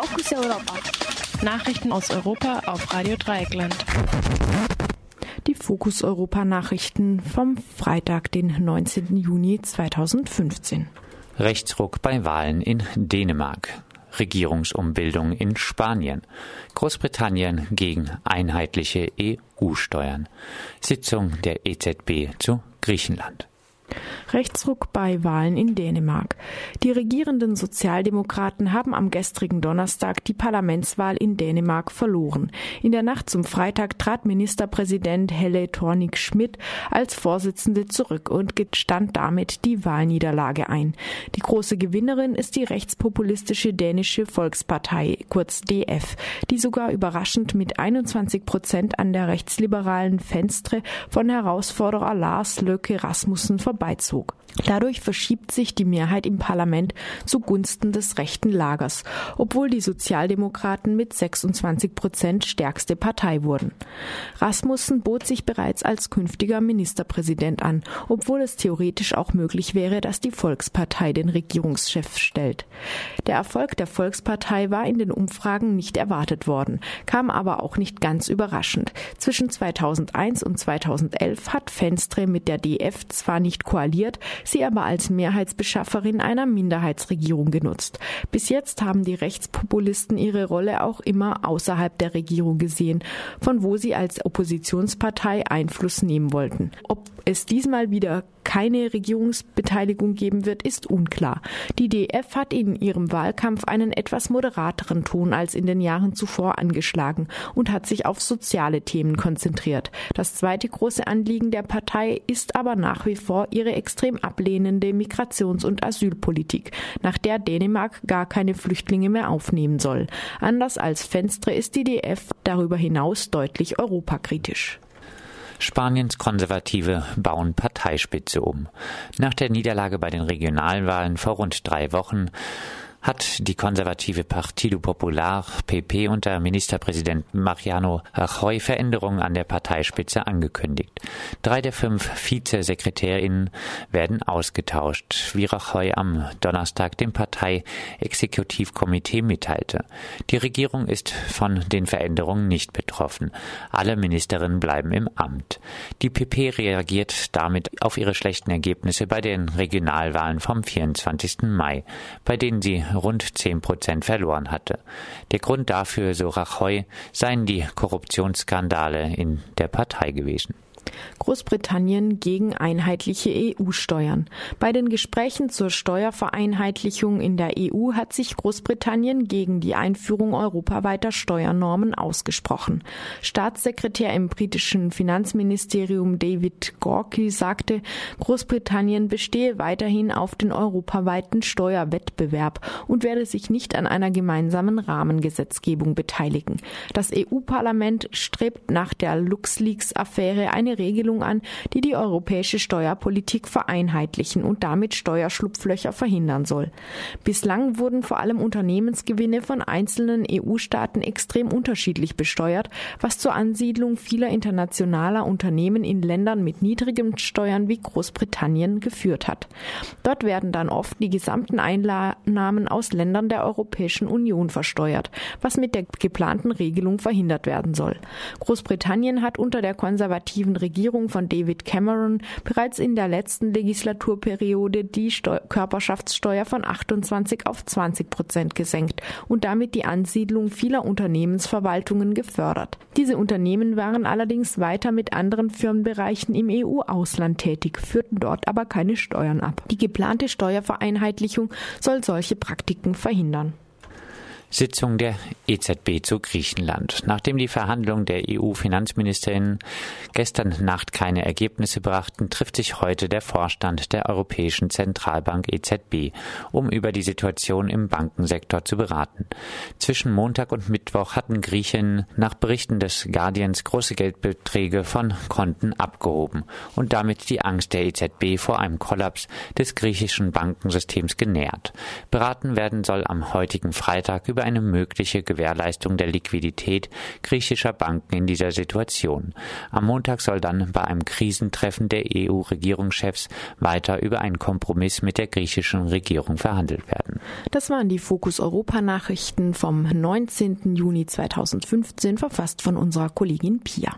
Fokus Europa. Nachrichten aus Europa auf Radio Dreieckland. Die Fokus Europa Nachrichten vom Freitag, den 19. Juni 2015. Rechtsruck bei Wahlen in Dänemark. Regierungsumbildung in Spanien. Großbritannien gegen einheitliche EU-Steuern. Sitzung der EZB zu Griechenland. Rechtsruck bei Wahlen in Dänemark. Die regierenden Sozialdemokraten haben am gestrigen Donnerstag die Parlamentswahl in Dänemark verloren. In der Nacht zum Freitag trat Ministerpräsident Helle Thorning-Schmidt als Vorsitzende zurück und gestand damit die Wahlniederlage ein. Die große Gewinnerin ist die rechtspopulistische dänische Volkspartei, kurz DF, die sogar überraschend mit 21 Prozent an der rechtsliberalen Fenstre von Herausforderer Lars Löcke Rasmussen vorbeizog. Dadurch verschiebt sich die Mehrheit im Parlament zugunsten des rechten Lagers, obwohl die Sozialdemokraten mit 26 Prozent stärkste Partei wurden. Rasmussen bot sich bereits als künftiger Ministerpräsident an, obwohl es theoretisch auch möglich wäre, dass die Volkspartei den Regierungschef stellt. Der Erfolg der Volkspartei war in den Umfragen nicht erwartet worden, kam aber auch nicht ganz überraschend. Zwischen 2001 und 2011 hat Fenstre mit der DF zwar nicht koaliert, sie aber als Mehrheitsbeschafferin einer Minderheitsregierung genutzt. Bis jetzt haben die Rechtspopulisten ihre Rolle auch immer außerhalb der Regierung gesehen, von wo sie als Oppositionspartei Einfluss nehmen wollten. Ob es diesmal wieder keine Regierungsbeteiligung geben wird, ist unklar. Die DF hat in ihrem Wahlkampf einen etwas moderateren Ton als in den Jahren zuvor angeschlagen und hat sich auf soziale Themen konzentriert. Das zweite große Anliegen der Partei ist aber nach wie vor ihre extrem ablehnende Migrations- und Asylpolitik, nach der Dänemark gar keine Flüchtlinge mehr aufnehmen soll. Anders als Fenstre ist die DF darüber hinaus deutlich europakritisch. Spaniens Konservative bauen Parteispitze um. Nach der Niederlage bei den Regionalwahlen vor rund drei Wochen hat die konservative Partido Popular PP unter Ministerpräsident Mariano Rajoy Veränderungen an der Parteispitze angekündigt. Drei der fünf Vizesekretärinnen werden ausgetauscht, wie Rajoy am Donnerstag dem Partei-Exekutivkomitee mitteilte. Die Regierung ist von den Veränderungen nicht betroffen. Alle Ministerinnen bleiben im Amt. Die PP reagiert damit auf ihre schlechten Ergebnisse bei den Regionalwahlen vom 24. Mai, bei denen sie rund 10 Prozent verloren hatte. Der Grund dafür, so Rajoy, seien die Korruptionsskandale in der Partei gewesen. Großbritannien gegen einheitliche EU-Steuern. Bei den Gesprächen zur Steuervereinheitlichung in der EU hat sich Großbritannien gegen die Einführung europaweiter Steuernormen ausgesprochen. Staatssekretär im britischen Finanzministerium David Gorky sagte, Großbritannien bestehe weiterhin auf den europaweiten Steuerwettbewerb und werde sich nicht an einer gemeinsamen Rahmengesetzgebung beteiligen. Das EU-Parlament strebt nach der LuxLeaks-Affäre eine Regelung an, die die europäische Steuerpolitik vereinheitlichen und damit Steuerschlupflöcher verhindern soll. Bislang wurden vor allem Unternehmensgewinne von einzelnen EU-Staaten extrem unterschiedlich besteuert, was zur Ansiedlung vieler internationaler Unternehmen in Ländern mit niedrigen Steuern wie Großbritannien geführt hat. Dort werden dann oft die gesamten Einnahmen aus Ländern der Europäischen Union versteuert, was mit der geplanten Regelung verhindert werden soll. Großbritannien hat unter der konservativen Regierung Regierung von David Cameron bereits in der letzten Legislaturperiode die Steu Körperschaftssteuer von 28 auf 20 Prozent gesenkt und damit die Ansiedlung vieler Unternehmensverwaltungen gefördert. Diese Unternehmen waren allerdings weiter mit anderen Firmenbereichen im EU-Ausland tätig, führten dort aber keine Steuern ab. Die geplante Steuervereinheitlichung soll solche Praktiken verhindern. Sitzung der EZB zu Griechenland. Nachdem die Verhandlungen der EU-Finanzministerinnen gestern Nacht keine Ergebnisse brachten, trifft sich heute der Vorstand der Europäischen Zentralbank EZB, um über die Situation im Bankensektor zu beraten. Zwischen Montag und Mittwoch hatten Griechen nach Berichten des Guardians große Geldbeträge von Konten abgehoben und damit die Angst der EZB vor einem Kollaps des griechischen Bankensystems genährt. Beraten werden soll am heutigen Freitag über über eine mögliche Gewährleistung der Liquidität griechischer Banken in dieser Situation. Am Montag soll dann bei einem Krisentreffen der EU-Regierungschefs weiter über einen Kompromiss mit der griechischen Regierung verhandelt werden. Das waren die Fokus Europa Nachrichten vom 19. Juni 2015, verfasst von unserer Kollegin Pia.